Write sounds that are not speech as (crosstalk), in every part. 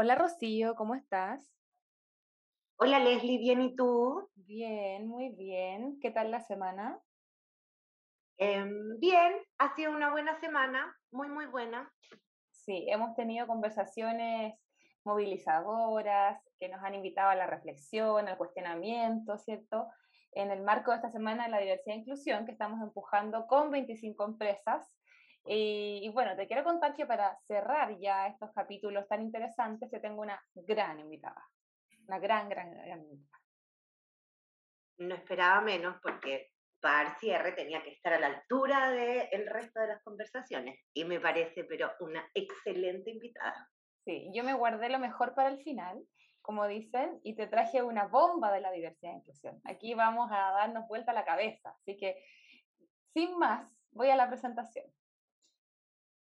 Hola Rocío, ¿cómo estás? Hola Leslie, ¿bien y tú? Bien, muy bien. ¿Qué tal la semana? Em, bien, ha sido una buena semana, muy, muy buena. Sí, hemos tenido conversaciones movilizadoras que nos han invitado a la reflexión, al cuestionamiento, ¿cierto? En el marco de esta semana de la diversidad e inclusión que estamos empujando con 25 empresas. Y, y bueno, te quiero contar que para cerrar ya estos capítulos tan interesantes, te tengo una gran invitada. Una gran, gran, gran invitada. No esperaba menos porque para el cierre tenía que estar a la altura del resto de las conversaciones y me parece pero una excelente invitada. Sí, yo me guardé lo mejor para el final, como dicen, y te traje una bomba de la diversidad e inclusión. Aquí vamos a darnos vuelta a la cabeza, así que sin más, voy a la presentación.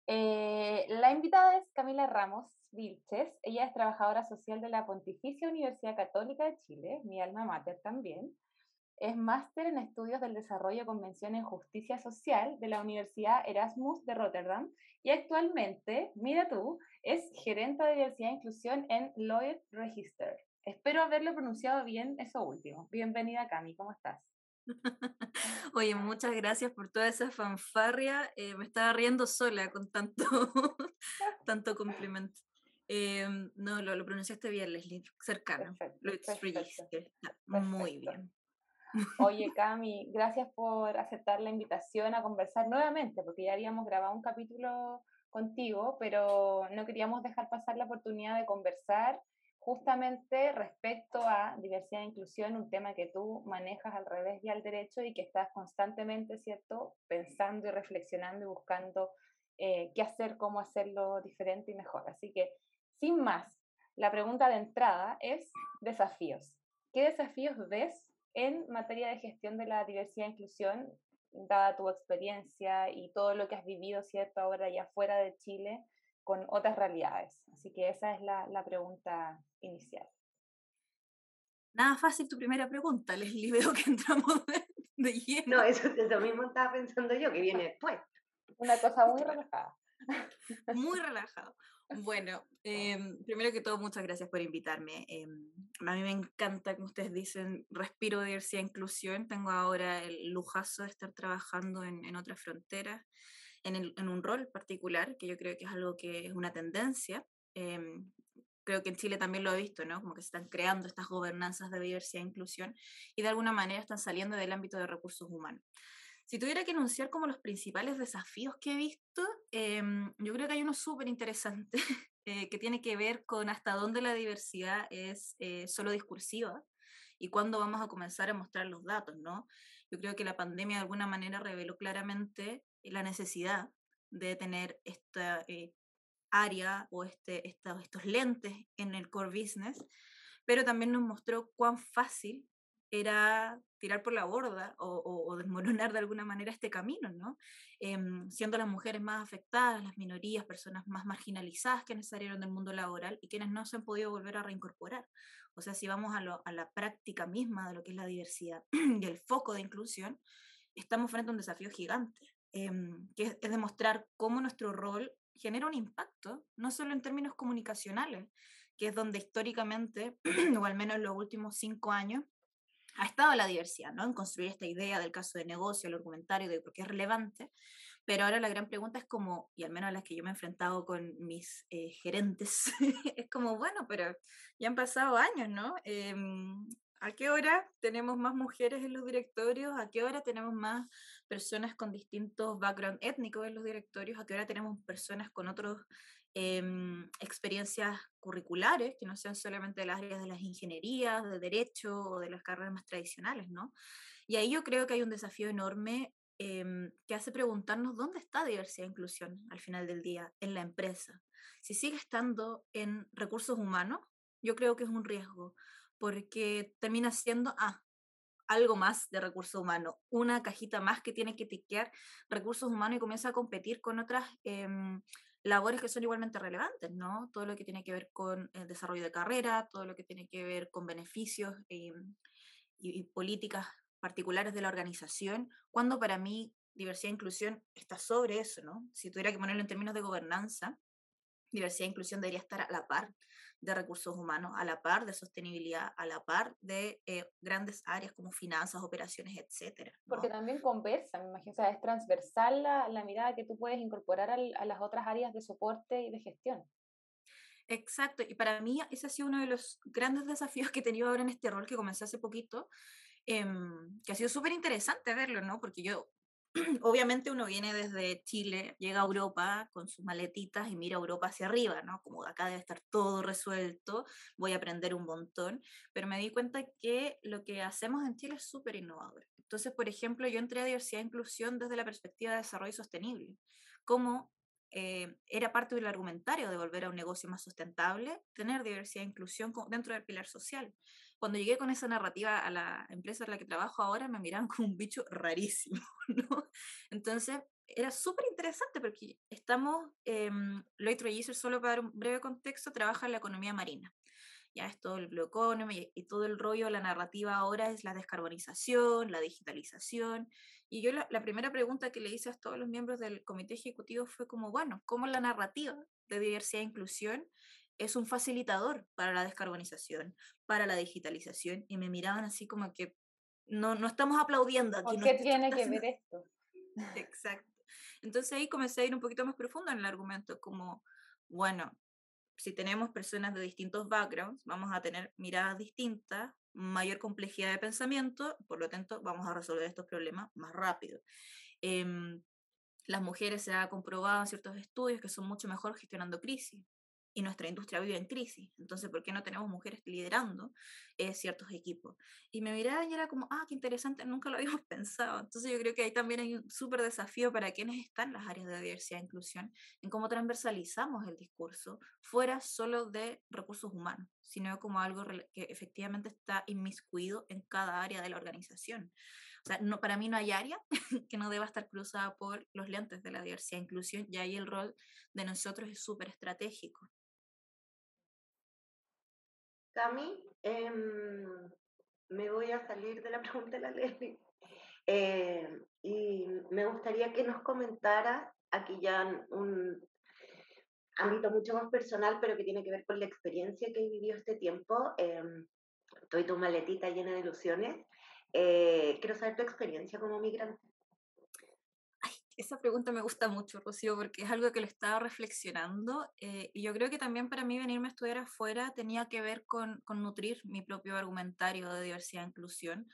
Eh, la invitada es Camila Ramos Vilches, ella es trabajadora social de la Pontificia Universidad Católica de Chile, mi alma mater también, es máster en estudios del desarrollo convención en justicia social de la Universidad Erasmus de Rotterdam y actualmente, mira tú, es gerente de diversidad e inclusión en Lloyd Register. Espero haberlo pronunciado bien eso último. Bienvenida Cami, ¿cómo estás? (laughs) Oye, muchas gracias por toda esa fanfarria. Eh, me estaba riendo sola con tanto, (laughs) tanto complemento. Eh, no, lo, lo, pronunciaste bien, Leslie, cercano. Perfecto, Register. Muy bien. Oye, (laughs) Cami, gracias por aceptar la invitación a conversar nuevamente, porque ya habíamos grabado un capítulo contigo, pero no queríamos dejar pasar la oportunidad de conversar justamente respecto a diversidad e inclusión, un tema que tú manejas al revés y al derecho y que estás constantemente, ¿cierto?, pensando y reflexionando y buscando eh, qué hacer, cómo hacerlo diferente y mejor. Así que, sin más, la pregunta de entrada es desafíos. ¿Qué desafíos ves en materia de gestión de la diversidad e inclusión, dada tu experiencia y todo lo que has vivido, ¿cierto?, ahora ya fuera de Chile, con otras realidades. Así que esa es la, la pregunta inicial. Nada fácil tu primera pregunta, Leslie, (laughs) veo que entramos de, de lleno. No, eso, eso mismo estaba pensando yo, que viene después. (laughs) Una cosa muy relajada. Muy relajado. Bueno, eh, primero que todo, muchas gracias por invitarme. Eh, a mí me encanta, como ustedes dicen, respiro diversidad e inclusión. Tengo ahora el lujazo de estar trabajando en, en otras fronteras, en, el, en, un rol particular, que yo creo que es algo que es una tendencia. Eh, creo que en Chile también lo he visto, ¿no? Como que se están creando estas gobernanzas de diversidad e inclusión y de alguna manera están saliendo del ámbito de recursos humanos. Si tuviera que enunciar como los principales desafíos que he visto, eh, yo creo que hay uno súper interesante (laughs) eh, que tiene que ver con hasta dónde la diversidad es eh, solo discursiva y cuándo vamos a comenzar a mostrar los datos, ¿no? Yo creo que la pandemia de alguna manera reveló claramente la necesidad de tener esta eh, área o este, esta, estos lentes en el core business, pero también nos mostró cuán fácil era tirar por la borda o, o, o, desmoronar de alguna manera este camino, ¿no? Eh, siendo las mujeres más afectadas, las minorías, personas más marginalizadas que salieron del mundo laboral y quienes no se han podido volver a reincorporar. O sea, si vamos a, lo, a la práctica misma de lo que es la diversidad (clears throat) y el foco de inclusión, estamos frente a un desafío gigante, eh, que es, es demostrar cómo nuestro rol genera un impacto, no solo en términos comunicacionales, que es donde históricamente, (clears throat) o al menos en los últimos cinco años, ha estado la diversidad, ¿no? En construir esta idea del caso de negocio, el argumentario, de por qué es relevante. Pero ahora la gran pregunta es como, y al menos a las que yo me he enfrentado con mis eh, gerentes, (laughs) es como, bueno, pero ya han pasado años, ¿no? Eh, ¿A qué hora tenemos más mujeres en los directorios? ¿A qué hora tenemos más personas con distintos background étnicos en los directorios? ¿A qué hora tenemos personas con otros eh, experiencias curriculares, que no sean solamente de las áreas de las ingenierías, de derecho o de las carreras más tradicionales, ¿no? Y ahí yo creo que hay un desafío enorme eh, que hace preguntarnos dónde está diversidad e inclusión al final del día en la empresa. Si sigue estando en recursos humanos, yo creo que es un riesgo, porque termina siendo, ah, algo más de recursos humanos, una cajita más que tiene que tiquear recursos humanos y comienza a competir con otras eh, labores que son igualmente relevantes, ¿no? Todo lo que tiene que ver con el desarrollo de carrera, todo lo que tiene que ver con beneficios eh, y, y, políticas particulares de la organización, cuando para mí diversidad e inclusión está sobre eso, ¿no? Si tuviera que ponerlo en términos de gobernanza, diversidad e inclusión debería estar a la par de recursos humanos, a la par de sostenibilidad, a la par de eh, grandes áreas como finanzas, operaciones, etcétera. Porque también conversa, me imagino, o sea, es transversal la, la mirada que tú puedes incorporar al, a las otras áreas de soporte y de gestión. Exacto, y para mí ese ha sido uno de los grandes desafíos que he tenido ahora en este rol que comencé hace poquito, em, que ha sido súper interesante verlo, ¿no? Porque yo (clears throat) obviamente uno viene desde Chile, llega a Europa con sus maletitas y mira Europa hacia arriba, ¿no? Como acá debe estar todo resuelto, voy a aprender un montón, pero me di cuenta que lo que hacemos en Chile es súper innovador. Entonces, por ejemplo, yo entré a diversidad e inclusión desde la perspectiva de desarrollo sostenible, como eh, era parte del argumentario de volver a un negocio más sustentable, tener diversidad e inclusión dentro del pilar social cuando llegué con esa narrativa a la empresa en la que trabajo ahora, me miraban como un bicho rarísimo, (laughs) ¿no? Entonces, era súper interesante porque estamos, eh, Lloyd Register, solo para dar un breve contexto, trabaja en la economía marina. Ya es todo el Blue Economy y todo el rollo, la narrativa ahora es la descarbonización, la digitalización. Y yo la, la primera pregunta que le hice a todos los miembros del comité ejecutivo fue como, bueno, ¿cómo la narrativa de diversidad e inclusión es un facilitador para la descarbonización, para la digitalización, y me miraban así como que no, no estamos aplaudiendo aquí. ¿Por qué tiene que ver esto? (laughs) Exacto. Entonces ahí comencé a ir un poquito más profundo en el argumento, como, bueno, si tenemos personas de distintos backgrounds, vamos a tener miradas distintas, mayor complejidad de pensamiento, por lo tanto, vamos a resolver estos problemas más rápido. Em, las mujeres se ha comprobado en ciertos estudios que son mucho mejor gestionando crisis y nuestra industria vive en crisis. Entonces, ¿por qué no tenemos mujeres liderando eh, ciertos equipos? Y me miraba y era como, ah, qué interesante, nunca lo (laughs) habíamos pensado. Entonces, yo creo que ahí también hay un súper desafío para quienes están en las áreas de diversidad e inclusión, en cómo transversalizamos el discurso fuera solo de recursos humanos, sino como algo que efectivamente está inmiscuido en cada área de la organización. O sea, no, para mí no hay área (laughs) que no deba estar cruzada por los lentes de la diversidad e inclusión y ahí el rol de nosotros es súper estratégico. Cami, em, me voy a salir de la (laughs) pregunta de la ley. Eh, y me gustaría que nos comentara, aquí ya un ámbito mucho más personal, pero que tiene que ver con la experiencia que vivió este tiempo. Eh, estoy tu maletita llena de ilusiones. Eh, quiero saber tu experiencia como migrante. Esa pregunta me gusta mucho, Rocío, porque es algo que lo estaba reflexionando eh, y yo creo que también para mí venirme a estudiar afuera tenía que ver con, con nutrir mi propio argumentario de diversidad e inclusión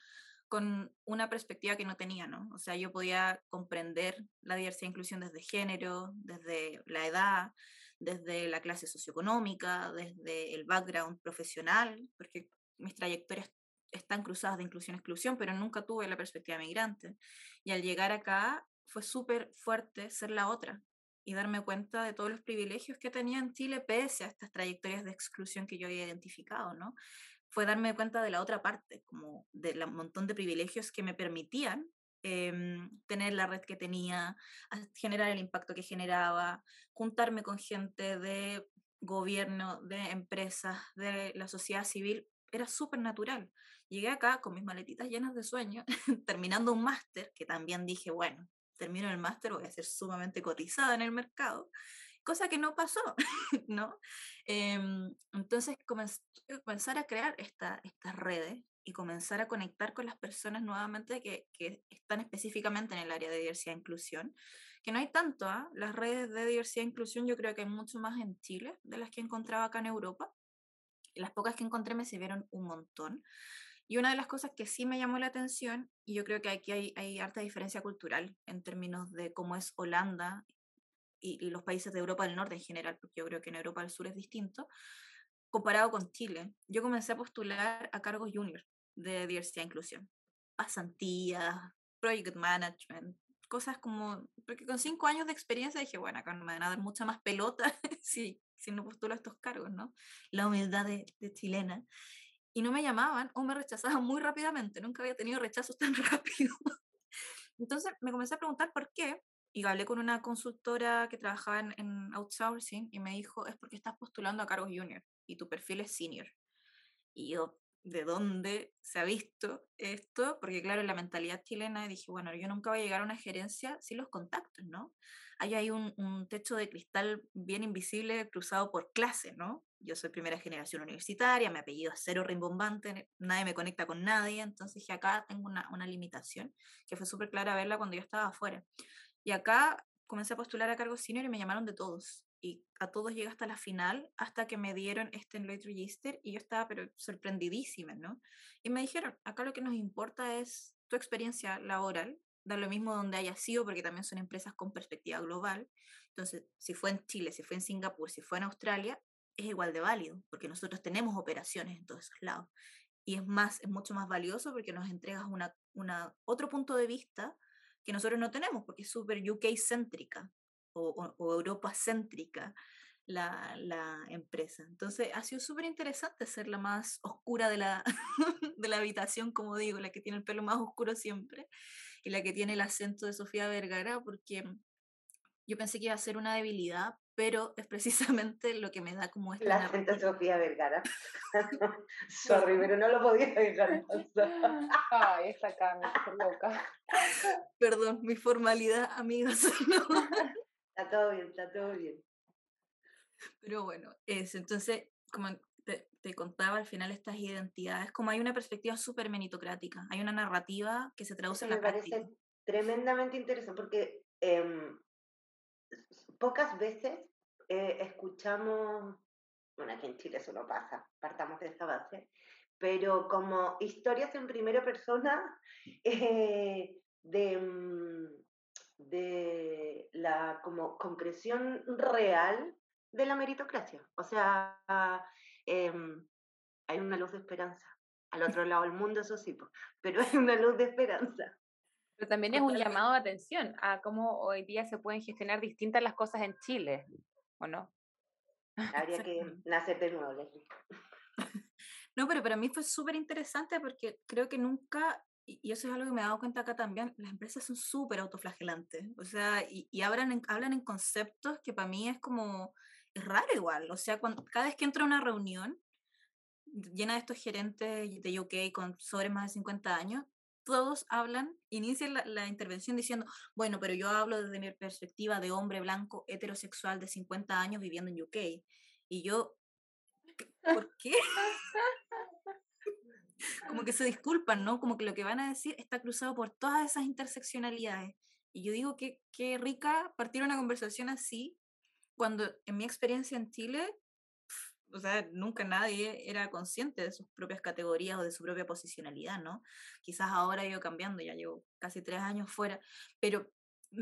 con una perspectiva que no tenía, ¿no? O sea, yo podía comprender la diversidad e inclusión desde género, desde la edad, desde la clase socioeconómica, desde el background profesional, porque mis trayectorias están cruzadas de inclusión-exclusión, pero nunca tuve la perspectiva migrante. Y al llegar acá fue súper fuerte ser la otra y darme cuenta de todos los privilegios que tenía en Chile pese a estas trayectorias de exclusión que yo había identificado, ¿no? Fue darme cuenta de la otra parte, como del montón de privilegios que me permitían em, tener la red que tenía, generar el impacto que generaba, juntarme con gente de gobierno, de empresas, de la sociedad civil, era súper natural. Llegué acá con mis maletitas llenas de sueños, (laughs) terminando un máster, que también dije, bueno, termino el máster voy a ser sumamente cotizada en el mercado, cosa que no pasó, (laughs) ¿no? Em, entonces, comenzar a crear esta, estas redes y comenzar a conectar con las personas nuevamente que, que, están específicamente en el área de diversidad e inclusión, que no hay tanto, ¿ah? las redes de diversidad e inclusión yo creo que hay mucho más en Chile de las que encontraba acá en Europa, y las pocas que encontré me sirvieron un montón. Y una de las cosas que sí me llamó la atención, y yo creo que aquí hay, hay harta diferencia cultural en términos de cómo es Holanda y, los países de Europa del Norte en general, porque yo creo que en Europa del Sur es distinto, comparado con Chile. Yo comencé a postular a cargos junior de diversidad e inclusión, pasantías, project management, cosas como, porque con cinco años de experiencia dije, bueno, acá no me van a dar mucha más pelota (laughs) si, si no postulo a estos cargos, ¿no? La humildad de, de chilena y no me llamaban o me rechazaban muy rápidamente. Nunca había tenido rechazos tan (laughs) rápido. Entonces me comencé a preguntar por qué y hablé con una consultora que trabajaba en, outsourcing y me dijo, es porque estás postulando a cargos junior y tu perfil es senior. Y yo de dónde se ha visto esto, porque claro, la mentalidad chilena dije, bueno, yo nunca voy a llegar a una gerencia sin los contactos, ¿no? Ahí hay un, un techo de cristal bien invisible cruzado por clase, ¿no? Yo soy primera generación universitaria, mi apellido es cero rimbombante, nadie me conecta con nadie, entonces dije, acá tengo una, una limitación, que fue súper clara verla cuando yo estaba afuera. Y acá comencé a postular a cargos senior y me llamaron de todos y a todos llegué hasta la final, hasta que me dieron este Enrolled Register y yo estaba pero sorprendidísima, ¿no? Y me dijeron, acá lo que nos importa es tu experiencia laboral, da lo mismo donde haya sido, porque también son empresas con perspectiva global. Entonces, si fue en Chile, si fue en Singapur, si fue en Australia, es igual de válido, porque nosotros tenemos operaciones en todos esos lados. Y es más, es mucho más valioso porque nos entregas una, una, otro punto de vista que nosotros no tenemos, porque es súper UK-céntrica o, Europa céntrica la, la, empresa. Entonces ha sido súper interesante ser la más oscura de la, (laughs) de la habitación, como digo, la que tiene el pelo más oscuro siempre y la que tiene el acento de Sofía Vergara, porque yo pensé que iba a ser una debilidad, pero es precisamente lo que me da como esta... El acento de Sofía Vergara. (laughs) (laughs) Sorry, pero no lo podía dejar pasar. Ay, esta cama, loca. Perdón, mi formalidad, amigas. Está todo bien, está todo bien. Pero bueno, entonces, como te, contaba, al final estas identidades, como hay una perspectiva súper meritocrática, hay una narrativa que se traduce en la me parece tremendamente interesante porque em, pocas veces eh, escuchamos, bueno, aquí en Chile eso no pasa, partamos de esa base, pero como historias en primera persona (laughs) eh, de mm, de la como concreción real de la meritocracia. O sea, em, hay una luz de esperanza. Al otro lado del mundo, eso sí, pero hay una luz de esperanza. Pero también es un llamado de atención a cómo hoy día se pueden gestionar distintas las cosas en Chile, ¿o no? Habría (laughs) que nacer de nuevo, Leslie. (laughs) No, pero para mí fue súper interesante porque creo que nunca y eso es algo que me he dado cuenta acá también, las empresas son súper autoflagelantes, o sea, y, y hablan, en, hablan en conceptos que para mí es como, es raro igual, o sea, cuando, cada vez que entro a una reunión llena de estos gerentes de UK con sobre más de 50 años, todos hablan, inician la, la, intervención diciendo, bueno, pero yo hablo desde mi perspectiva de hombre blanco heterosexual de 50 años viviendo en UK. Y yo, ¿por qué? (laughs) como que se disculpan, ¿no? Como que lo que van a decir está cruzado por todas esas interseccionalidades. Y yo digo que qué rica partir una conversación así, cuando en mi experiencia en Chile, o sea, nunca nadie era consciente de sus propias categorías o de su propia posicionalidad, ¿no? Quizás ahora ido cambiando, ya llevo casi tres años fuera, pero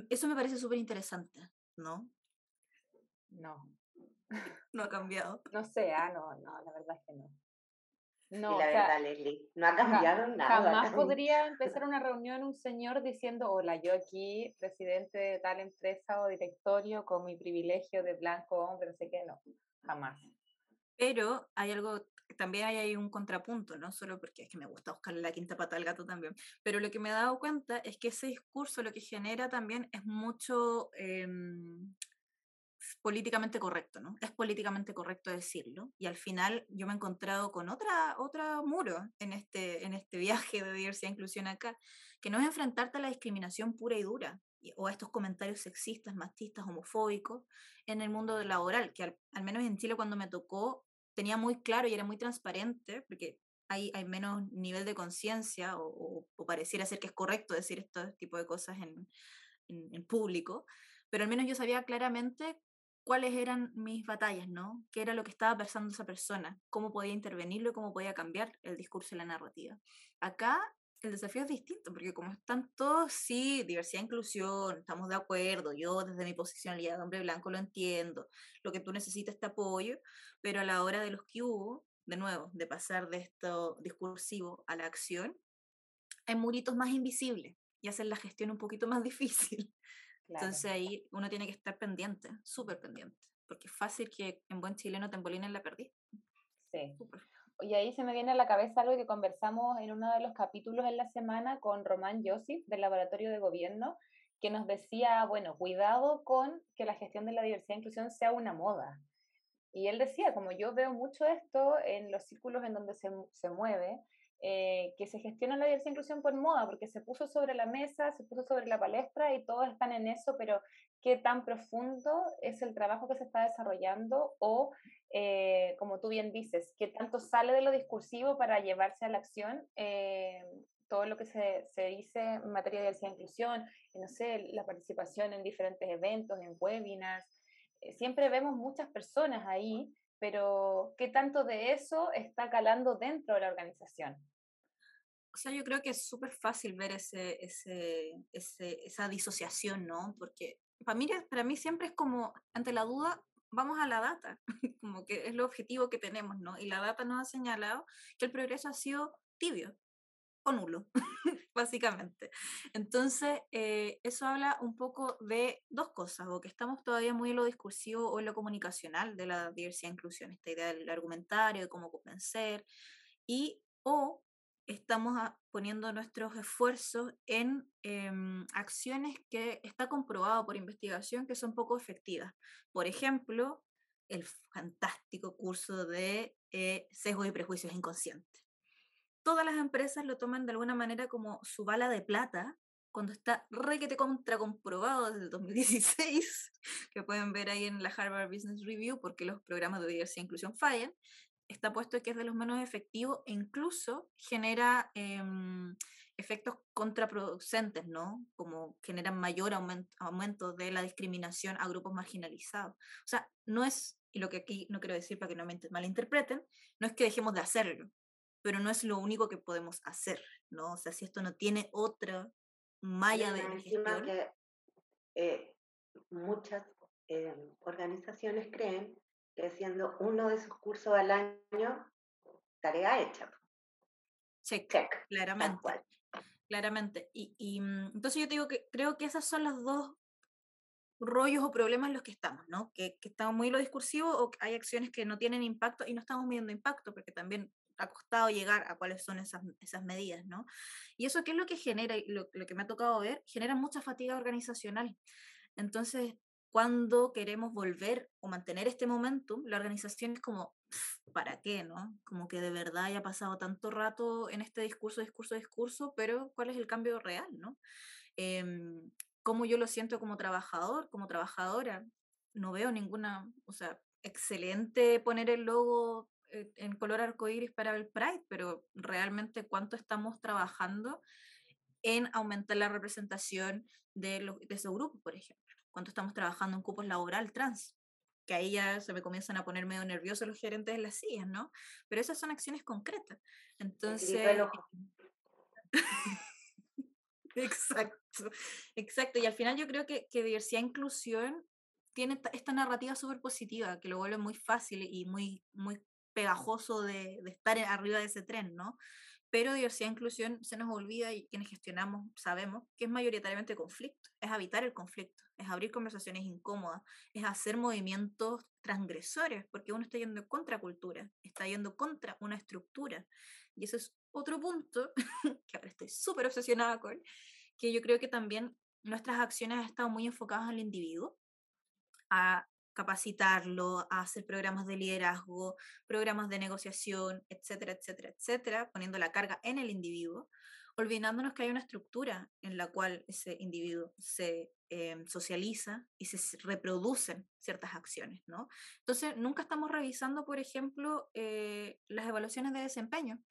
eso me parece súper interesante, ¿no? No. (laughs) No ha cambiado. No sé, ah, no, no, la verdad es que no. No, y la verdad, Leslie, no ha cambiado nada. Jamás podría (laughs) empezar una reunión un señor diciendo, hola, yo aquí, presidente de tal empresa o directorio, con mi privilegio de blanco hombre, no sé qué, no, jamás. Pero hay algo, también hay, hay un contrapunto, no solo porque es que me gusta buscarle la quinta pata al gato también, pero lo que me he dado cuenta es que ese discurso lo que genera también es mucho... Eh, políticamente correcto, ¿no? Es políticamente correcto decirlo. Y al final yo me he encontrado con otra, otra muro en este, en este viaje de diversidad e inclusión acá, que no es enfrentarte a la discriminación pura y dura o a estos comentarios sexistas, machistas, homofóbicos en el mundo laboral, que al, menos en Chile cuando me tocó tenía muy claro y era muy transparente, porque hay, hay menos nivel de conciencia o, o, pareciera ser que es correcto decir este tipo de cosas en, en, en público, pero al menos yo sabía claramente cuáles eran mis batallas, ¿no? ¿Qué era lo que estaba pensando esa persona? ¿Cómo podía intervenirlo y cómo podía cambiar el discurso y la narrativa? Acá el desafío es distinto, porque como están todos, sí, diversidad e inclusión, estamos de acuerdo, yo desde mi posicionalidad de hombre blanco lo entiendo, lo que tú necesitas este apoyo, pero a la hora de los que hubo, de nuevo, de pasar de esto discursivo a la acción, hay muritos más invisibles y hacen la gestión un poquito más (laughs) difícil. Entonces ahí uno tiene que estar pendiente, súper pendiente, porque es fácil que en buen chileno te embolinen la perdí. Sí. Y ahí se me viene a la cabeza algo que conversamos en uno de los capítulos en la semana con Román Josip del Laboratorio de Gobierno, que nos decía, bueno, cuidado con que la gestión de la diversidad e inclusión sea una moda. Y él decía, como yo veo mucho esto en los círculos en donde se, se mueve, eh, que se gestiona la diversidad e inclusión por moda, porque se puso sobre la mesa, se puso sobre la palestra y todos están en eso, pero qué tan profundo es el trabajo que se está desarrollando o, eh, como tú bien dices, qué tanto sale de lo discursivo para llevarse a la acción. Eh, todo lo que se, se, dice en materia de diversidad e inclusión, no sé, la participación en diferentes eventos, en webinars, siempre vemos muchas personas ahí, pero ¿qué tanto de eso está calando dentro de la organización? O sea, yo creo que es súper fácil ver ese, ese, ese, esa disociación, ¿no? Porque para mí, para mí siempre es como, ante la duda, vamos a la data, (laughs) como que es lo objetivo que tenemos, ¿no? Y la data nos ha señalado que el progreso ha sido tibio, o nulo, (laughs) básicamente. Entonces, eh, eso habla un poco de dos cosas, o que estamos todavía muy en lo discursivo o en lo comunicacional de la diversidad e inclusión, esta idea del argumentario, de cómo convencer, y o estamos poniendo nuestros esfuerzos en em, acciones que está comprobado por investigación que son poco efectivas. Por ejemplo, el fantástico curso de eh, sesgo y prejuicios inconscientes todas las empresas lo toman de alguna manera como su bala de plata, cuando está requete contra comprobado desde el 2016, (laughs) que pueden ver ahí en la Harvard Business Review, porque los programas de diversidad e inclusión fallan, está puesto que es de los menos efectivos e incluso genera em, efectos contraproducentes, ¿no? Como generan mayor aumento, aumento de la discriminación a grupos marginalizados. O sea, no es, y lo que aquí no quiero decir para que no me malinterpreten, no es que dejemos de hacerlo, pero no es lo único que podemos hacer, ¿no? O sea, si esto no tiene otra malla de gestión. Que, eh, muchas eh, organizaciones creen que siendo uno de sus cursos al año, tarea hecha. Check, claramente. Claramente. Y, y, mm, entonces yo te digo que creo que esos son los dos rollos o problemas en los que estamos, ¿no? Que, que estamos muy en lo discursivo o hay acciones que no tienen impacto y no estamos midiendo impacto, porque también ha costado llegar a cuáles son esas, esas medidas, ¿no? Y eso, ¿qué es lo que genera? Lo, lo que me ha tocado ver, genera mucha fatiga organizacional. Entonces, cuando queremos volver o mantener este momentum, la organización es como, ¿para qué, no? Como que de verdad haya pasado tanto rato en este discurso, discurso, discurso, pero ¿cuál es el cambio real, no? Eh, ¿Cómo yo lo siento como trabajador, como trabajadora? No veo ninguna, o sea, excelente poner el logo eh, en color arcoíris para el Pride, pero realmente cuánto estamos trabajando en aumentar la representación de, los, de esos grupos, por ejemplo. Cuánto estamos trabajando en cupos laboral trans, que ahí ya se me comienzan a poner medio nerviosos los gerentes de las sillas, ¿no? Pero esas son acciones concretas. Entonces... (laughs) exacto, exacto. Y al final yo creo que, que diversidad e inclusión tiene esta narrativa súper positiva, que lo vuelve muy fácil y muy, muy pegajoso de, estar arriba de ese tren, ¿no? Pero diversidad e inclusión se nos olvida y quienes gestionamos sabemos que es mayoritariamente conflicto, es habitar el conflicto, es abrir conversaciones incómodas, es hacer movimientos transgresores, porque uno está yendo contra cultura, está yendo contra una estructura. Y ese es otro punto (laughs) que ahora estoy súper obsesionada con, que yo creo que también nuestras acciones han estado muy enfocadas al individuo, a capacitarlo, a hacer programas de liderazgo, programas de negociación, etcétera, etcétera, etcétera, poniendo la carga en el individuo, olvidándonos que hay una estructura en la cual ese individuo se em, socializa y se reproducen ciertas acciones, ¿no? Entonces, nunca estamos revisando, por ejemplo, eh, las evaluaciones de desempeño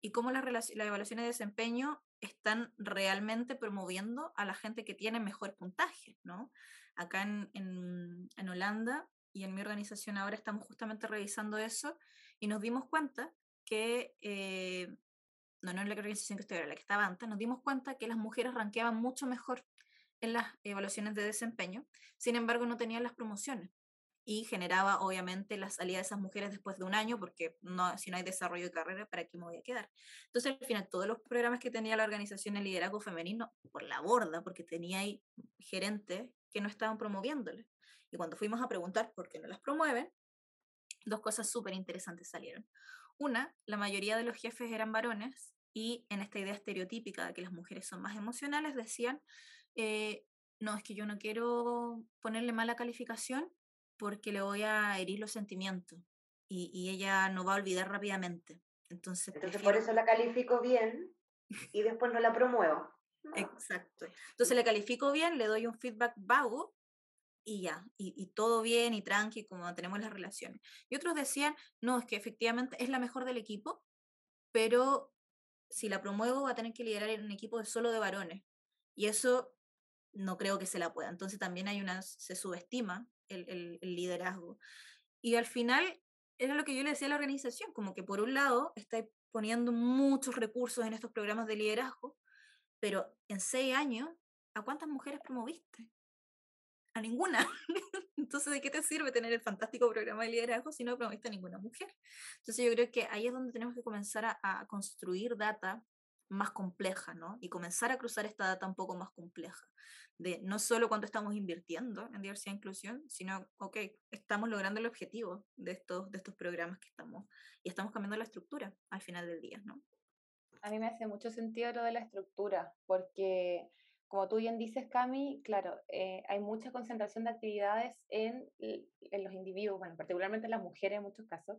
y cómo las, las evaluaciones de desempeño están realmente promoviendo a la gente que tiene mejor puntaje, ¿no? Acá en, en, Holanda y en mi organización ahora estamos justamente revisando eso y nos dimos cuenta que, eh, no, no en la organización que estoy ahora, la que estaba antes, nos dimos cuenta que las mujeres ranqueaban mucho mejor en las evaluaciones de desempeño, sin embargo no tenían las promociones y generaba obviamente la salida de esas mujeres después de un año, porque no, si no hay desarrollo de carrera, ¿para qué me voy a quedar? Entonces, al final, todos los programas que tenía la organización de liderazgo femenino, por la borda, porque tenía ahí gerentes que no estaban promoviéndole. Y cuando fuimos a preguntar por qué no las promueven, dos cosas súper interesantes salieron. Una, la mayoría de los jefes eran varones y en esta idea estereotípica de que las mujeres son más emocionales, decían, eh, no, es que yo no quiero ponerle mala calificación porque le voy a herir los sentimientos y, y ella no va a olvidar rápidamente. Entonces, Entonces por eso la califico bien y después no la promuevo. Exacto. Entonces le califico bien, le doy un feedback vago y ya, y, todo bien y tranqui, como tenemos las relaciones. Y otros decían, no, es que efectivamente es la mejor del equipo, pero si la promuevo va a tener que liderar en un equipo solo de varones. Y eso no creo que se la pueda. Entonces también hay una, se subestima el, el, liderazgo. Y al final era lo que yo le decía a la organización, como que por un lado está poniendo muchos recursos en estos programas de liderazgo, pero en seis años, ¿a cuántas mujeres promoviste? a ninguna. (laughs) Entonces, ¿de qué te sirve tener el fantástico programa de liderazgo si no promoviste a ninguna mujer? Entonces, yo creo que ahí es donde tenemos que comenzar a, a, construir data más compleja, ¿no? Y comenzar a cruzar esta data un poco más compleja, de no solo cuánto estamos invirtiendo en diversidad e inclusión, sino, ok, estamos logrando el objetivo de estos, de estos programas que estamos, y estamos cambiando la estructura al final del día, ¿no? A mí me hace mucho sentido lo de la estructura, porque como tú bien dices, Cami, claro, eh, hay mucha concentración de actividades en, en, los individuos, bueno, particularmente en las mujeres en muchos casos,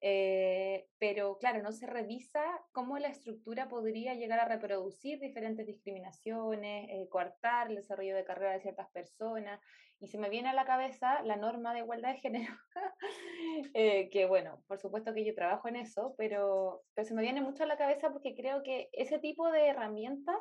eh, pero claro, no se revisa cómo la estructura podría llegar a reproducir diferentes discriminaciones, eh, coartar el desarrollo de carrera de ciertas personas, y se me viene a la cabeza la norma de igualdad de género, (laughs) eh, que bueno, por supuesto que yo trabajo en eso, pero, pero se me viene mucho a la cabeza porque creo que ese tipo de herramientas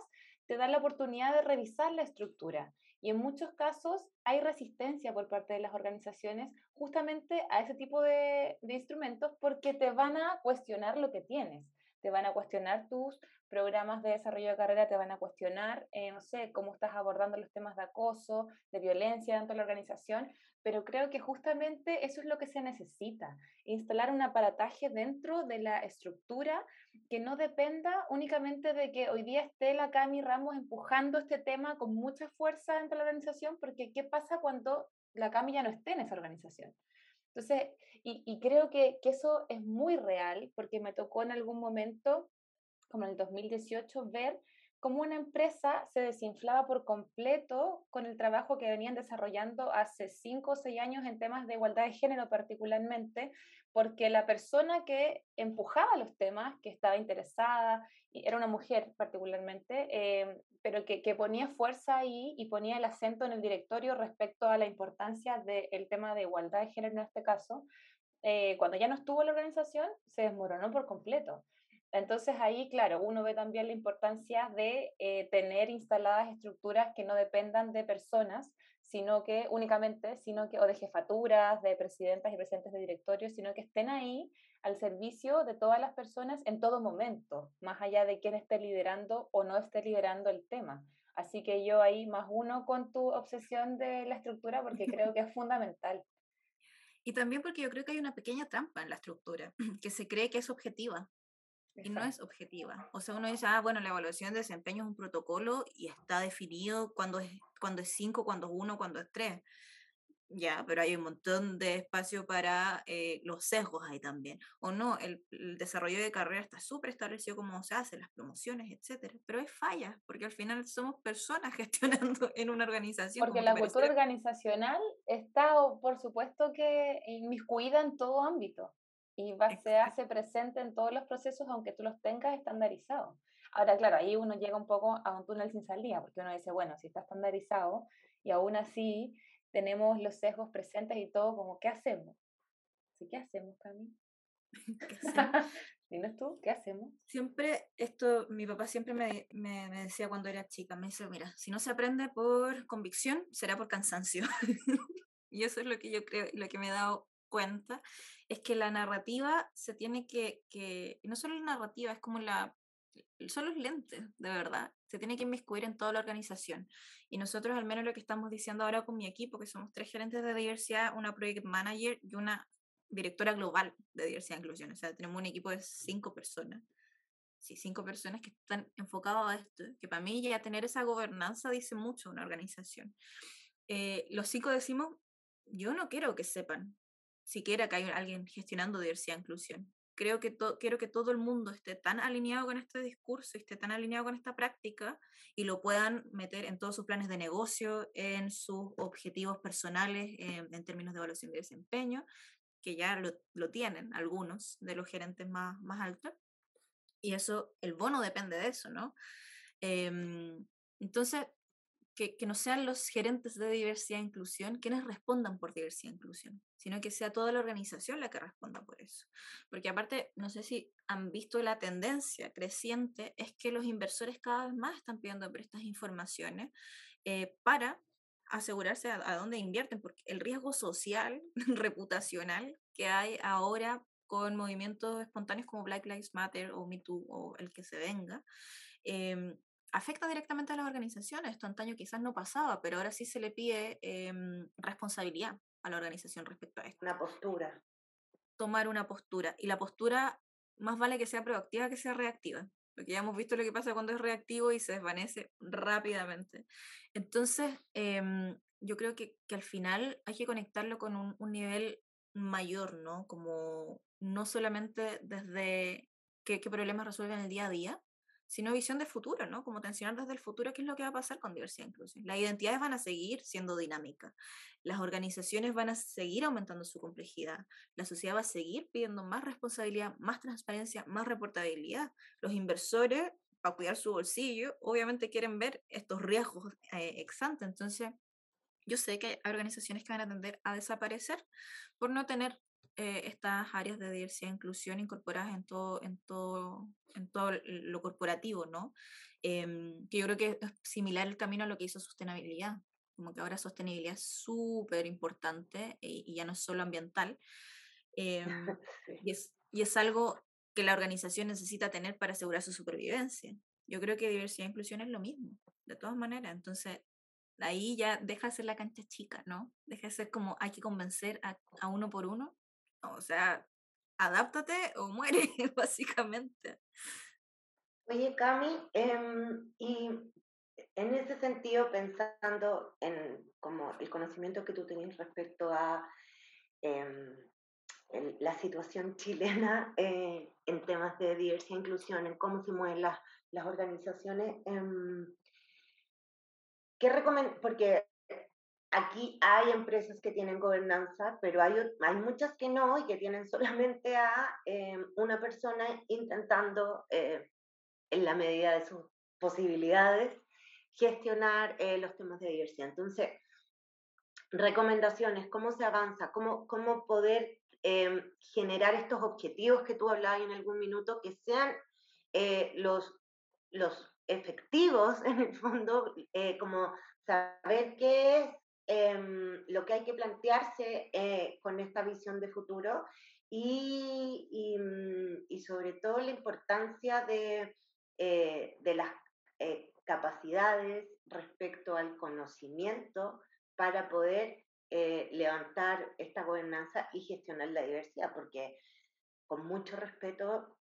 te da la oportunidad de revisar la estructura. Y en muchos casos hay resistencia por parte de las organizaciones justamente a ese tipo de, de, instrumentos porque te van a cuestionar lo que tienes, te van a cuestionar tus programas de desarrollo de carrera, te van a cuestionar, eh, no sé, cómo estás abordando los temas de acoso, de violencia dentro de la organización, pero creo que justamente eso es lo que se necesita, instalar un aparataje dentro de la estructura que no dependa únicamente de que hoy día esté la Cami Ramos empujando este tema con mucha fuerza dentro de la organización, porque ¿qué pasa cuando la Cami ya no esté en esa organización? Entonces, y, creo que, que eso es muy real, porque me tocó en algún momento, como en el 2018, ver cómo una empresa se desinflaba por completo con el trabajo que venían desarrollando hace cinco o seis años en temas de igualdad de género particularmente, porque la persona que empujaba los temas, que estaba interesada, era una mujer particularmente, eh, pero que, que, ponía fuerza ahí y ponía el acento en el directorio respecto a la importancia del tema de igualdad de género en este caso, eh, cuando ya no estuvo la organización, se desmoronó por completo. Entonces ahí, claro, uno ve también la importancia de eh, tener instaladas estructuras que no dependan de personas, sino que únicamente, sino que, o de jefaturas, de presidentas y presidentes de directorios, sino que estén ahí al servicio de todas las personas en todo momento, más allá de quién esté liderando o no esté liderando el tema. Así que yo ahí más uno con tu obsesión de la estructura porque creo que es fundamental. (laughs) Y también porque yo creo que hay una pequeña trampa en la estructura, que se cree que es objetiva y no es objetiva. O sea, uno dice, ah, bueno, la evaluación de desempeño es un protocolo y está definido cuando es, cuando es cinco, cuando es uno, cuando es tres. Ya, pero hay un montón de espacio para eh, los sesgos ahí también. O no, el, el desarrollo de carrera está súper establecido como se hace, las promociones, etcétera. Pero hay fallas, porque al final somos personas (laughs) gestionando en una organización. Porque la cultura organizacional está, por supuesto, que inmiscuida en todo ámbito y va, se hace presente en todos los procesos, aunque tú los tengas estandarizados. Ahora, claro, ahí uno llega un poco a un túnel sin salida, porque uno dice, bueno, si está estandarizado y aún así tenemos los sesgos presentes y todo, como, ¿qué hacemos? ¿Sí, ¿Qué hacemos, Cami? (laughs) (laughs) Dinos tú, ¿qué hacemos? Siempre, esto, mi papá siempre me, me, me, decía cuando era chica, me dice, mira, si no se aprende por convicción, será por cansancio. (laughs) y eso es lo que yo creo, lo que me he dado cuenta, es que la narrativa se tiene que, que no solo la narrativa, es como la, son los lentes, de verdad, se tiene que inmiscuir en toda la organización. Y nosotros, al menos lo que estamos diciendo ahora con mi equipo, que somos tres gerentes de diversidad, una project manager y una directora global de diversidad e inclusión, o sea, tenemos un equipo de cinco personas. Sí, cinco personas que están enfocadas a esto, que para mí ya tener esa gobernanza dice mucho una organización. Eh, los cinco decimos, yo no quiero que sepan siquiera que hay alguien gestionando diversidad e inclusión. creo que quiero que todo el mundo esté tan alineado con este discurso, esté tan alineado con esta práctica y lo puedan meter en todos sus planes de negocio, en sus objetivos personales eh, en términos de evaluación de desempeño, que ya lo, lo, tienen algunos de los gerentes más, más altos. Y eso, el bono depende de eso, ¿no? Em, entonces, que, no sean los gerentes de diversidad e inclusión quienes respondan por diversidad e inclusión, sino que sea toda la organización la que responda por eso. Porque aparte, no sé si han visto la tendencia creciente, es que los inversores cada vez más están pidiendo estas informaciones eh, para asegurarse a, a, dónde invierten, porque el riesgo social, (laughs) reputacional que hay ahora con movimientos espontáneos como Black Lives Matter o Me Too o el que se venga, eh, afecta directamente a las organizaciones. Esto antaño quizás no pasaba, pero ahora sí se le pide eh, responsabilidad a la organización respecto a esto. Una postura. Tomar una postura. Y la postura más vale que sea proactiva que sea reactiva. Porque ya hemos visto lo que pasa cuando es reactivo y se desvanece rápidamente. Entonces, eh, yo creo que, que, al final hay que conectarlo con un, un nivel mayor, ¿no? Como no solamente desde qué, qué problemas resuelven el día a día, sino visión de futuro, ¿no? Como tensionar desde el futuro qué es lo que va a pasar con diversidad e inclusión. Las identidades van a seguir siendo dinámicas, las organizaciones van a seguir aumentando su complejidad, la sociedad va a seguir pidiendo más responsabilidad, más transparencia, más reportabilidad. Los inversores, para cuidar su bolsillo, obviamente quieren ver estos riesgos eh, exantes. Entonces, yo sé que hay organizaciones que van a tender a desaparecer por no tener eh, estas áreas de diversidad e inclusión incorporadas en todo, en todo, en todo lo corporativo, ¿no? Em, que yo creo que es similar el camino a lo que hizo sostenibilidad, como que ahora sostenibilidad es súper importante y, y, ya no es solo ambiental, eh, (laughs) sí. y, es, y es algo que la organización necesita tener para asegurar su supervivencia. Yo creo que diversidad e inclusión es lo mismo, de todas maneras. Entonces, ahí ya deja de ser la cancha chica, ¿no? Deja de ser como hay que convencer a, a uno por uno o sea, adáptate o muere, (laughs) básicamente. Oye, Cami, eh, y en ese sentido, pensando en como el conocimiento que tú tenías respecto a el, la situación chilena eh, en temas de diversidad e inclusión, en cómo se mueven las, las organizaciones, eh, ¿qué porque aquí hay empresas que tienen gobernanza, pero hay, hay muchas que no y que tienen solamente a eh, una persona intentando, eh, en la medida de sus posibilidades, gestionar eh, los temas de diversidad. Entonces, recomendaciones, cómo se avanza, cómo, cómo poder em, generar estos objetivos que tú hablabas en algún minuto, que sean eh, los, los efectivos (laughs) en el fondo, como saber qué es eh, lo que hay que plantearse eh, con esta visión de futuro y, y, mm, sobre todo la importancia de, eh, de las eh, capacidades respecto al conocimiento para poder levantar esta gobernanza y gestionar la diversidad, porque con mucho respeto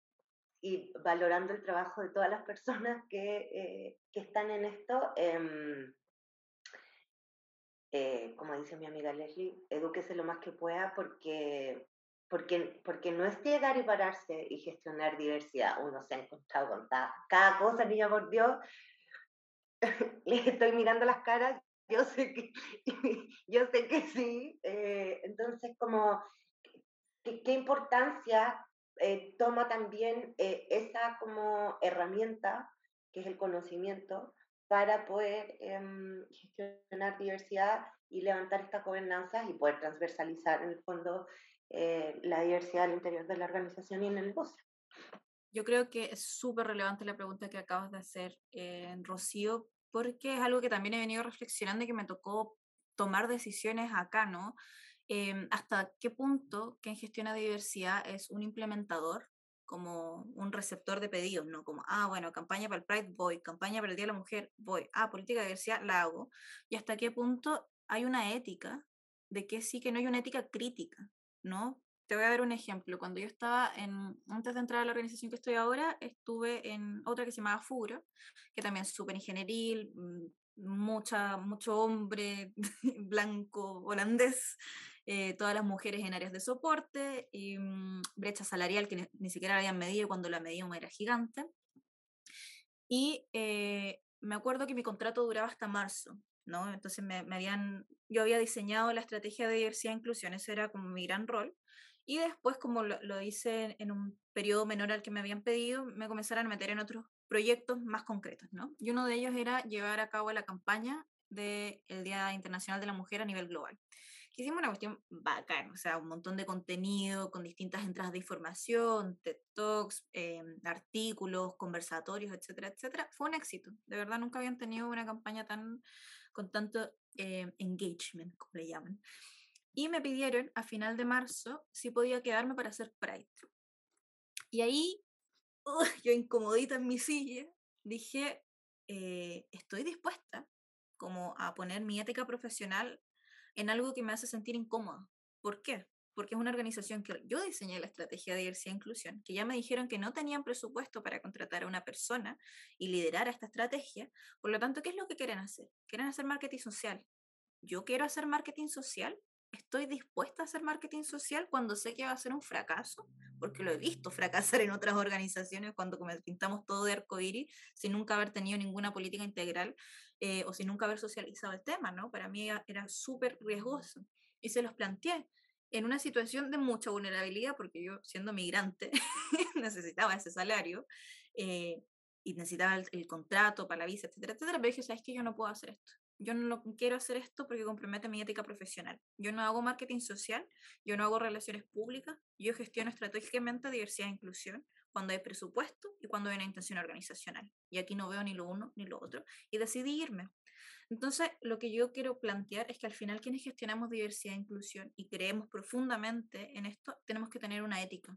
y valorando el trabajo de todas las personas que, que están en esto, em, eh, como dice mi amiga Leslie, edúquese lo más que pueda porque, porque, porque no es llegar y pararse y gestionar diversidad. Uno se ha encontrado con cada, cosa, niña por Dios. Les estoy mirando las caras, yo sé que, (laughs) yo sé que sí. Eh, entonces, como, ¿qué, importancia eh, toma también esa como herramienta, que es el conocimiento, para poder eh, gestionar diversidad y levantar estas gobernanzas y poder transversalizar en el fondo eh, la diversidad al interior de la organización y en el negocio. Yo creo que es súper relevante la pregunta que acabas de hacer, eh, Rocío, porque es algo que también he venido reflexionando y que me tocó tomar decisiones acá, ¿no? Eh, hasta qué punto quien gestiona diversidad es un implementador como un receptor de pedidos, ¿no? Como, ah, bueno, campaña para el Pride, voy, campaña para el Día de la Mujer, voy, ah, política de diversidad, la hago. Y hasta qué punto hay una ética de que sí, que no hay una ética crítica, ¿no? Te voy a dar un ejemplo. Cuando yo estaba en, antes de entrar a la organización que estoy ahora, estuve en otra que se llamaba Furo, que también es súper ingenieril, mucha, mucho hombre (laughs) blanco holandés eh, todas las mujeres en áreas de soporte, y, mm, brecha salarial que ni, siquiera la habían medido cuando la medíamos era gigante. Y eh, me acuerdo que mi contrato duraba hasta marzo, ¿no? Entonces me, habían, yo había diseñado la estrategia de diversidad e inclusión, ese era como mi gran rol. Y después, como lo, hice en un periodo menor al que me habían pedido, me comenzaron a meter en otros proyectos más concretos, ¿no? Y uno de ellos era llevar a cabo la campaña del Día Internacional de la Mujer a nivel global. Hicimos una cuestión bacán, o sea, un montón de contenido con distintas entradas de información, TED Talks, em, artículos, conversatorios, etcétera, etcétera. Fue un éxito. De verdad, nunca habían tenido una campaña tan con tanto em, engagement, como le llaman. Y me pidieron a final de marzo si podía quedarme para hacer Pride. Y ahí, (laughs) yo incomodita en mi silla, dije, eh, estoy dispuesta como a poner mi ética profesional en algo que me hace sentir incómoda. ¿Por qué? Porque es una organización que yo diseñé la estrategia de diversidad e inclusión, que ya me dijeron que no tenían presupuesto para contratar a una persona y liderar esta estrategia. Por lo tanto, ¿qué es lo que quieren hacer? Quieren hacer marketing social. Yo quiero hacer marketing social estoy dispuesta a hacer marketing social cuando sé que va a ser un fracaso, porque lo he visto (laughs) fracasar en otras organizaciones cuando pintamos todo de arcoíris sin nunca haber tenido ninguna política integral eh, o sin nunca haber socializado el tema, ¿no? Para mí era súper riesgoso y se los planteé en una situación de mucha vulnerabilidad, porque yo siendo migrante (laughs) necesitaba ese salario eh, y necesitaba el, el, contrato para la visa, etcétera, etcétera, pero dije, ¿sabes qué? Yo no puedo hacer esto yo no quiero hacer esto porque compromete mi ética profesional. Yo no hago marketing social, yo no hago relaciones públicas, yo gestiono estratégicamente diversidad e inclusión cuando hay presupuesto y cuando hay una intención organizacional. Y aquí no veo ni lo uno ni lo otro. Y decidí irme. Entonces, lo que yo quiero plantear es que al final quienes gestionamos diversidad e inclusión y creemos profundamente en esto, tenemos que tener una ética.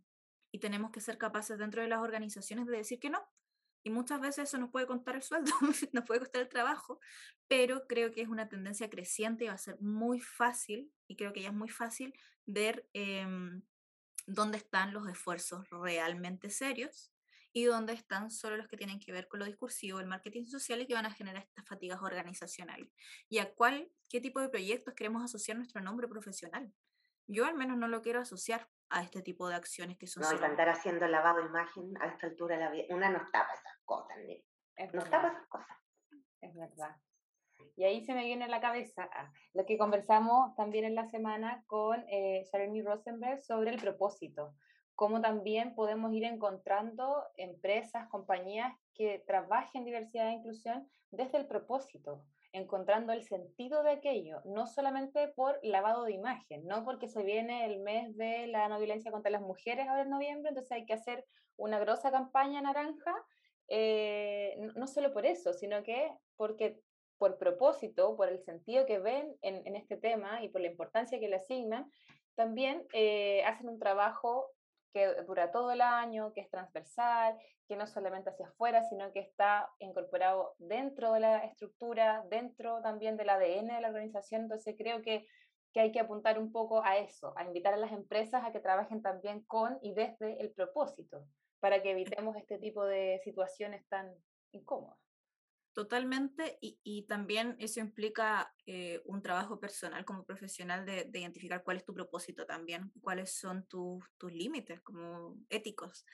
Y tenemos que ser capaces dentro de las organizaciones de decir que no, y muchas veces eso nos puede contar el sueldo, (laughs) nos puede costar el trabajo, pero creo que es una tendencia creciente y va a ser muy fácil, y creo que ya es muy fácil ver em, dónde están los esfuerzos realmente serios y dónde están solo los que tienen que ver con lo discursivo, el marketing social y que van a generar estas fatigas organizacionales. Y a cuál, qué tipo de proyectos queremos asociar nuestro nombre profesional. Yo al menos no lo quiero asociar a este tipo de acciones que son... No, solo... andar haciendo lavado de imagen a esta altura de la vida, una no tapa esas cosas, no tapa esas cosas. Es verdad. Y ahí se me viene a la cabeza ah, lo que conversamos también en la semana con eh, Rosenberg sobre el propósito, cómo también podemos ir encontrando empresas, compañías que trabajen diversidad e inclusión desde el propósito, encontrando el sentido de aquello, no solamente por lavado de imagen, no porque se viene el mes de la no violencia contra las mujeres ahora en noviembre, entonces hay que hacer una grosa campaña naranja, eh, no solo por eso, sino que porque por propósito, por el sentido que ven en, este tema y por la importancia que le asignan, también eh, hacen un trabajo que dura todo el año, que es transversal, que no solamente hacia afuera, sino que está incorporado dentro de la estructura, dentro también del ADN de la organización. Entonces creo que, que hay que apuntar un poco a eso, a invitar a las empresas a que trabajen también con y desde el propósito, para que evitemos este tipo de situaciones tan incómodas. Totalmente, y, también eso implica eh, un trabajo personal como profesional de, identificar cuál es tu propósito también, cuáles son tus límites como éticos,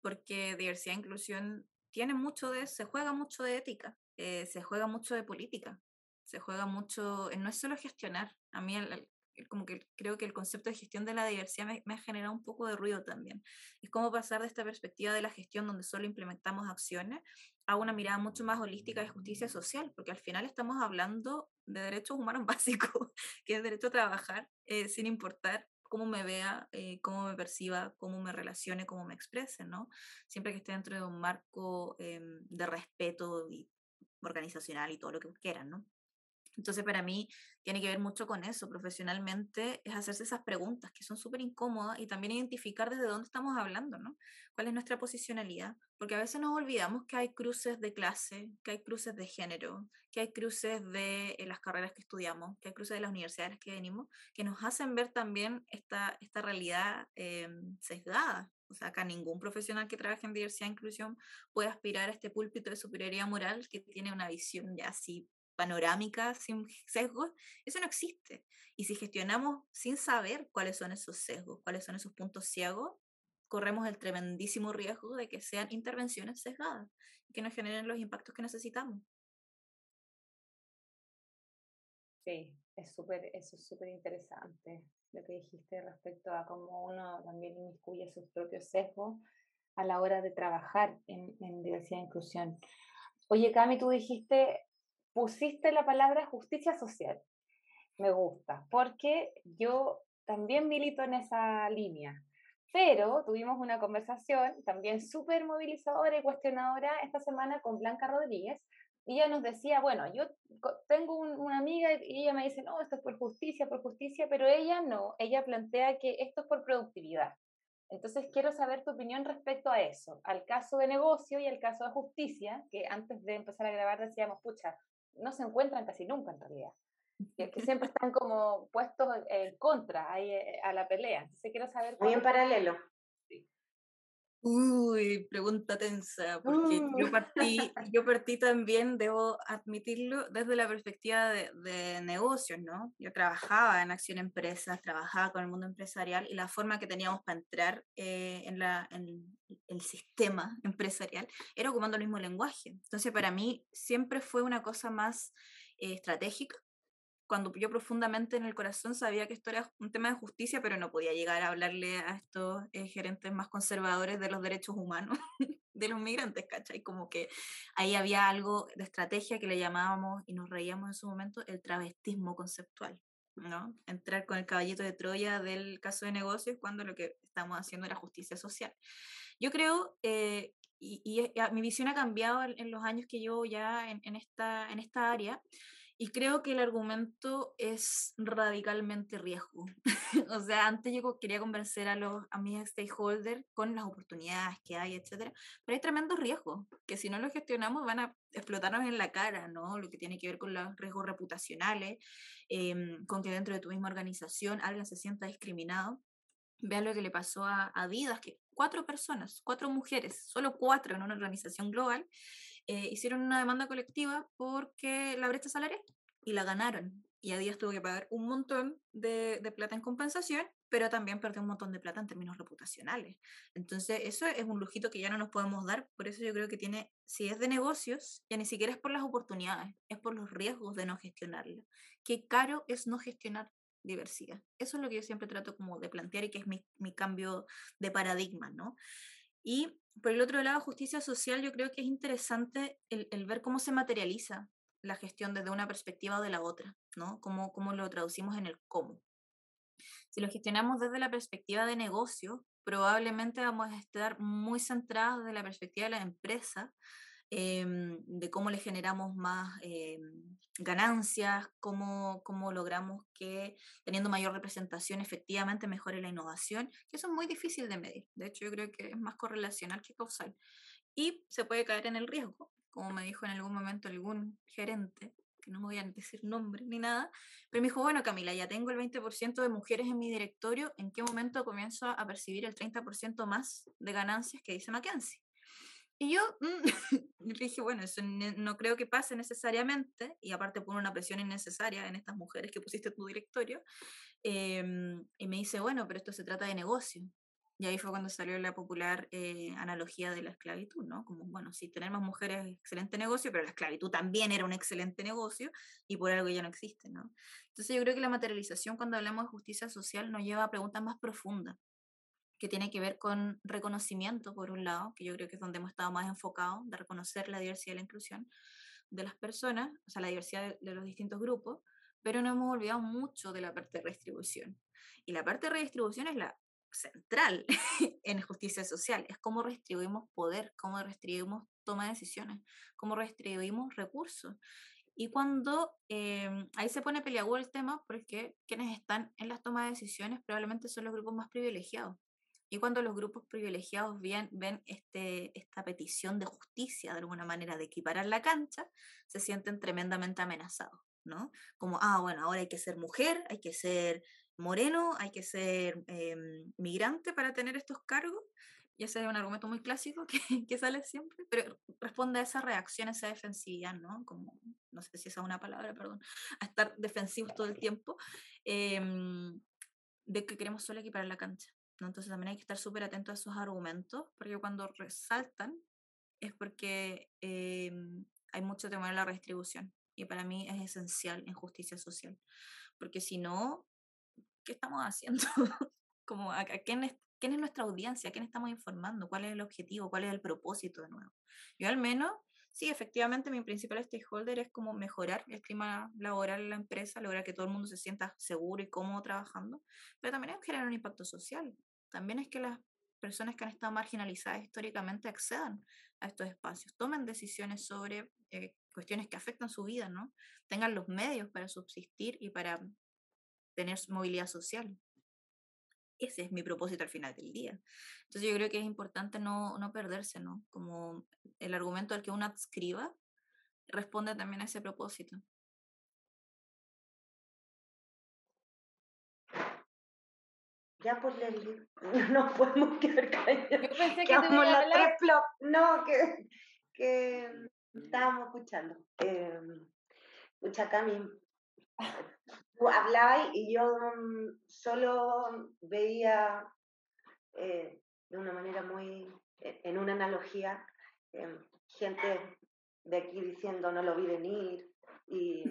porque diversidad e inclusión tiene mucho de, se juega mucho de ética, eh, se juega mucho de política, se juega mucho, no es solo gestionar, a mí el, como que creo que el concepto de gestión de la diversidad me, ha generado un poco de ruido también. Es como pasar de esta perspectiva de la gestión donde solo implementamos acciones a una mirada mucho más holística de justicia social, porque al final estamos hablando de derechos humanos (laughs) básicos, que es derecho a trabajar eh, sin importar cómo me vea, eh, cómo me perciba, cómo me relacione, cómo me exprese, ¿no? Siempre que esté dentro de un marco em, de respeto y organizacional y todo lo que quieran, ¿no? Entonces, para mí tiene que ver mucho con eso, profesionalmente, es hacerse esas preguntas que son súper incómodas y también identificar desde dónde estamos hablando, ¿no? ¿Cuál es nuestra posicionalidad? Porque a veces nos olvidamos que hay cruces de clase, que hay cruces de género, que hay cruces de eh, las carreras que estudiamos, que hay cruces de las universidades que venimos, que nos hacen ver también esta, esta realidad eh, sesgada. O sea, acá ningún profesional que trabaje en diversidad e inclusión puede aspirar a este púlpito de superioridad moral que tiene una visión ya así panorámica sin sesgos, eso no existe. Y si gestionamos sin saber cuáles son esos sesgos, cuáles son esos puntos ciegos, corremos el tremendísimo riesgo de que sean intervenciones sesgadas que no generen los impactos que necesitamos. Sí, es súper, eso es súper interesante lo que dijiste respecto a cómo uno también inmiscuye sus propios sesgos a la hora de trabajar en, en diversidad e inclusión. Oye, Cami, tú dijiste, pusiste la palabra justicia social. Me gusta, porque yo también milito en esa línea. Pero tuvimos una conversación también súper movilizadora y cuestionadora esta semana con Blanca Rodríguez, y ella nos decía, bueno, yo tengo una amiga y ella me dice, no, esto es por justicia, por justicia, pero ella no, ella plantea que esto es por productividad. Entonces quiero saber tu opinión respecto a eso, al caso de negocio y al caso de justicia, que antes de empezar a grabar decíamos, pucha, no se encuentran casi nunca en realidad, que, (laughs) que siempre están como puestos en contra ahí, eh, a la pelea. Entonces quiero saber... Muy en paralelo. Uy, pregunta tensa, porque yo, partí, yo partí también, debo admitirlo, desde la perspectiva de, de, negocios, ¿no? Yo trabajaba en Acción Empresas, trabajaba con el mundo empresarial y la forma que teníamos para entrar eh, en, la, en el sistema empresarial era ocupando el mismo lenguaje. Entonces, para mí siempre fue una cosa más eh, estratégica cuando yo profundamente en el corazón sabía que esto era un tema de justicia, pero no podía llegar a hablarle a estos eh, gerentes más conservadores de los derechos humanos (laughs) de los migrantes, ¿cachai? Como que ahí había algo de estrategia que le llamábamos y nos reíamos en su momento el travestismo conceptual, ¿no? Entrar con el caballito de Troya del caso de negocios cuando lo que estamos haciendo era justicia social. Yo creo, eh, y, mi visión ha cambiado en, los años que llevo ya en, en, esta, en esta área, y creo que el argumento es radicalmente riesgo. (laughs) o sea, antes yo quería convencer a, los, a mis stakeholders con las oportunidades que hay, etcétera, pero hay tremendo riesgo, que si no lo gestionamos van a explotarnos en la cara, ¿no? Lo que tiene que ver con los riesgos reputacionales, em, con que dentro de tu misma organización alguien se sienta discriminado. Vean lo que le pasó a, a Vidas, que cuatro personas, cuatro mujeres, solo cuatro en una organización global, eh, hicieron una demanda colectiva porque la brecha salarial y la ganaron. Y a Díaz tuvo que pagar un montón de, de, plata en compensación, pero también perdió un montón de plata en términos reputacionales. Entonces, eso es un lujito que ya no nos podemos dar. Por eso yo creo que tiene, si es de negocios, ya ni siquiera es por las oportunidades, es por los riesgos de no gestionarlo. Qué caro es no gestionar diversidad. Eso es lo que yo siempre trato como de plantear y que es mi, mi cambio de paradigma, ¿no? Y por el otro lado, justicia social, yo creo que es interesante el, el, ver cómo se materializa la gestión desde una perspectiva o de la otra, ¿no? Cómo, cómo lo traducimos en el cómo. Si lo gestionamos desde la perspectiva de negocio, probablemente vamos a estar muy centrados desde la perspectiva de la empresa, eh, de cómo le generamos más eh, ganancias, cómo, cómo logramos que teniendo mayor representación efectivamente mejore la innovación, que eso es muy difícil de medir. De hecho, yo creo que es más correlacional que causal. Y se puede caer en el riesgo, como me dijo en algún momento algún gerente, que no me voy a decir nombre ni nada, pero me dijo, bueno, Camila, ya tengo el 20% de mujeres en mi directorio, ¿en qué momento comienzo a percibir el 30% más de ganancias que dice Mackenzie? Y yo mm, (laughs) dije, bueno, eso no creo que pase necesariamente, y aparte pone una presión innecesaria en estas mujeres que pusiste en tu directorio. Eh, y me dice, bueno, pero esto se trata de negocio. Y ahí fue cuando salió la popular eh, analogía de la esclavitud, ¿no? Como, bueno, si tenemos mujeres, excelente negocio, pero la esclavitud también era un excelente negocio y por algo ya no existe, ¿no? Entonces yo creo que la materialización cuando hablamos de justicia social nos lleva a preguntas más profundas que tiene que ver con reconocimiento, por un lado, que yo creo que es donde hemos estado más enfocados, de reconocer la diversidad y la inclusión de las personas, o sea, la diversidad de, los distintos grupos, pero no hemos olvidado mucho de la parte de redistribución. Y la parte de redistribución es la central (laughs) en justicia social, es cómo redistribuimos poder, cómo redistribuimos toma de decisiones, cómo redistribuimos recursos. Y cuando eh, ahí se pone peleagudo el tema, porque quienes están en las tomas de decisiones probablemente son los grupos más privilegiados. Y cuando los grupos privilegiados ven, este, esta petición de justicia, de alguna manera, de equiparar la cancha, se sienten tremendamente amenazados, ¿no? Como, ah, bueno, ahora hay que ser mujer, hay que ser moreno, hay que ser eh, migrante para tener estos cargos. Y ese es un argumento muy clásico que, (laughs) que, sale siempre, pero responde a esa reacción, a esa defensividad, ¿no? Como no sé si esa es una palabra, perdón, a estar defensivos todo el tiempo, em, de que queremos solo equiparar la cancha. Entonces también hay que estar súper atentos a esos argumentos, porque cuando resaltan es porque em, hay mucho temor a la redistribución. Y para mí es esencial en justicia social. Porque si no, ¿qué estamos haciendo? (laughs) Como, ¿a, quién, es, quién es nuestra audiencia? ¿A quién estamos informando? ¿Cuál es el objetivo? ¿Cuál es el propósito de nuevo? Yo al menos sí, efectivamente, mi principal stakeholder es como mejorar el clima laboral en la empresa, lograr que todo el mundo se sienta seguro y cómodo trabajando, pero también es generar un impacto social. También es que las personas que han estado marginalizadas históricamente accedan a estos espacios, tomen decisiones sobre eh, cuestiones que afectan su vida, ¿no? Tengan los medios para subsistir y para tener movilidad social. Ese es mi propósito al final del día. Entonces yo creo que es importante no, no perderse, ¿no? Como el argumento al que uno adscriba responde también a ese propósito. Ya pues Leslie, (laughs) no podemos quedar callados. Yo pensé que te a tres No, que, que estábamos escuchando. Eh, escucha, Cami, tú hablabas y yo mm, solo veía eh, de una manera muy, e, en una analogía, em, gente de aquí diciendo no lo vi venir y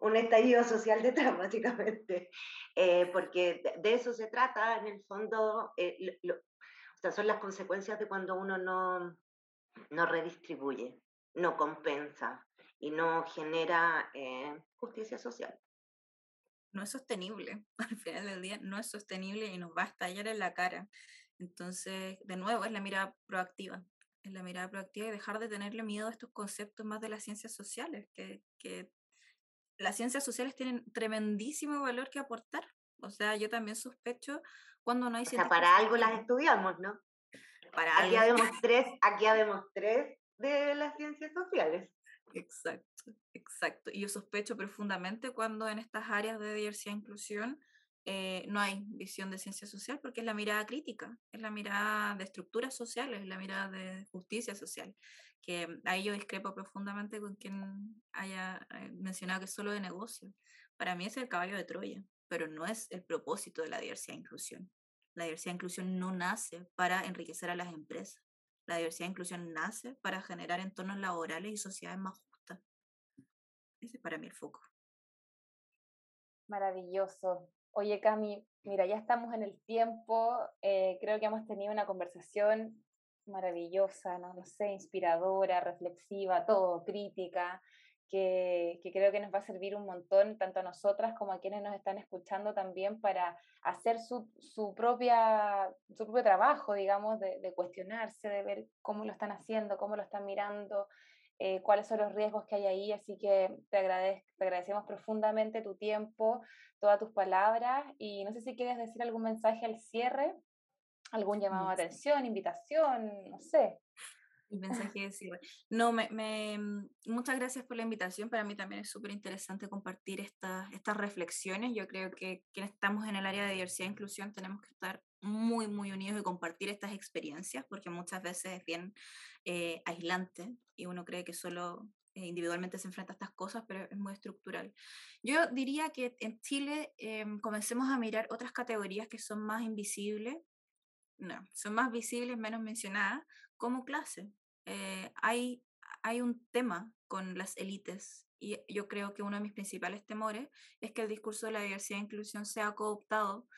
un estallido social detrás, (laughs) básicamente, eh, porque de, eso se trata, en el fondo, eh, o sea, son las consecuencias de cuando uno no, no redistribuye, no compensa y no genera justicia social no es sostenible. (laughs) Al final del día no es sostenible y nos va a estallar en la cara. Entonces, de nuevo, es la mirada proactiva. Es la mirada proactiva y dejar de tenerle miedo a estos conceptos más de las ciencias sociales, que, que las ciencias sociales tienen tremendísimo valor que aportar. O sea, yo también sospecho cuando no hay... O sea, para algo las estudiamos, ¿no? Para aquí habemos (laughs) tres, aquí habemos tres de las ciencias sociales. Exacto, exacto. Y yo sospecho profundamente cuando en estas áreas de diversidad e inclusión eh, no hay visión de ciencia social porque es la mirada crítica, es la mirada de estructuras sociales, es la mirada de justicia social, que ahí yo discrepo profundamente con quien haya eh, mencionado que es solo de negocio. Para mí es el caballo de Troya, pero no es el propósito de la diversidad e inclusión. La diversidad e inclusión no nace para enriquecer a las empresas. La diversidad e inclusión nace para generar entornos laborales y sociedades más justas. Ese es para mí el foco. Maravilloso. Oye, Cami, mira, ya estamos en el tiempo. Eh, creo que hemos tenido una conversación maravillosa, ¿no? no sé, inspiradora, reflexiva, todo, crítica que, creo que nos va a servir un montón, tanto a nosotras como a quienes nos están escuchando también, para hacer su, su propia, su propio trabajo, digamos, de, cuestionarse, de ver cómo lo están haciendo, cómo lo están mirando, eh, cuáles son los riesgos que hay ahí. Así que te, te agradecemos profundamente tu tiempo, todas tus palabras, y no sé si quieres decir algún mensaje al cierre, algún llamado de atención, invitación, no sé el mensaje de cierre. No, me, me, mm, muchas gracias por la invitación. Para mí también es súper interesante compartir estas, estas reflexiones. Yo creo que quienes estamos en el área de diversidad e inclusión tenemos que estar muy, muy unidos y compartir estas experiencias, porque muchas veces es bien eh, aislante y uno cree que solo eh, individualmente se enfrenta a estas cosas, pero es muy estructural. Yo diría que en Chile em, comencemos a mirar otras categorías que son más invisibles, no, son más visibles, menos mencionadas, como clase. Eh, hay, hay un tema con las élites y yo creo que uno de mis principales temores es que el discurso de la diversidad e inclusión sea cooptado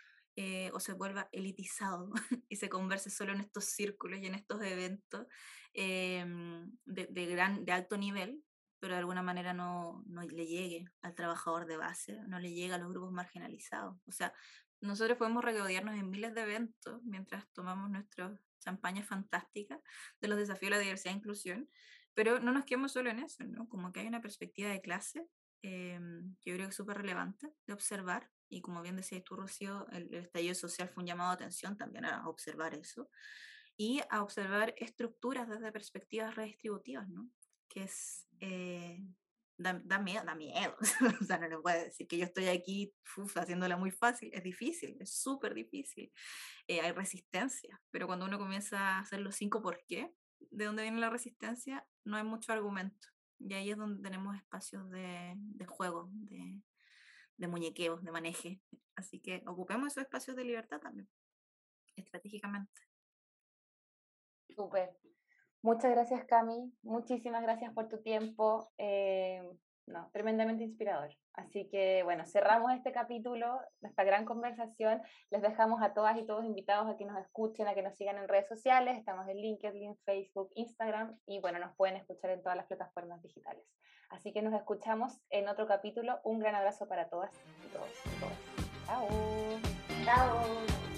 eh, o se vuelva elitizado (laughs) y se converse solo en estos círculos y en estos eventos em, de, gran, de alto nivel, pero de alguna manera no, no le llegue al trabajador de base, no le llegue a los grupos marginalizados. O sea, nosotros podemos regodearnos en miles de eventos mientras tomamos nuestra champaña fantástica de los desafíos de la diversidad e inclusión, pero no nos quedamos solo en eso, ¿no? Como que hay una perspectiva de clase que yo creo que es súper relevante de observar, y como bien decías tú, Rocío, el, estallido social fue un llamado a atención también a observar eso, y a observar estructuras desde perspectivas redistributivas, ¿no? Que es eh, da, miedo, da miedo. (laughs) o sea, no le puedo decir que yo estoy aquí haciéndola muy fácil. Es difícil, es súper difícil. Eh, hay resistencia, pero cuando uno comienza a hacer los cinco por qué, de dónde viene la resistencia, no hay mucho argumento. Y ahí es donde tenemos espacios de, de juego, de, de muñequeos, de maneje. Así que ocupemos esos espacios de libertad también, estratégicamente. Súper. Muchas gracias, Cami. Muchísimas gracias por tu tiempo. Eh, no, tremendamente inspirador. Así que bueno, cerramos este capítulo, esta gran conversación. Les dejamos a todas y todos invitados a que nos escuchen, a que nos sigan en redes sociales. Estamos en LinkedIn, Facebook, Instagram y bueno, nos pueden escuchar en todas las plataformas digitales. Así que nos escuchamos en otro capítulo. Un gran abrazo para todas y todos. Y. Chao. Chao.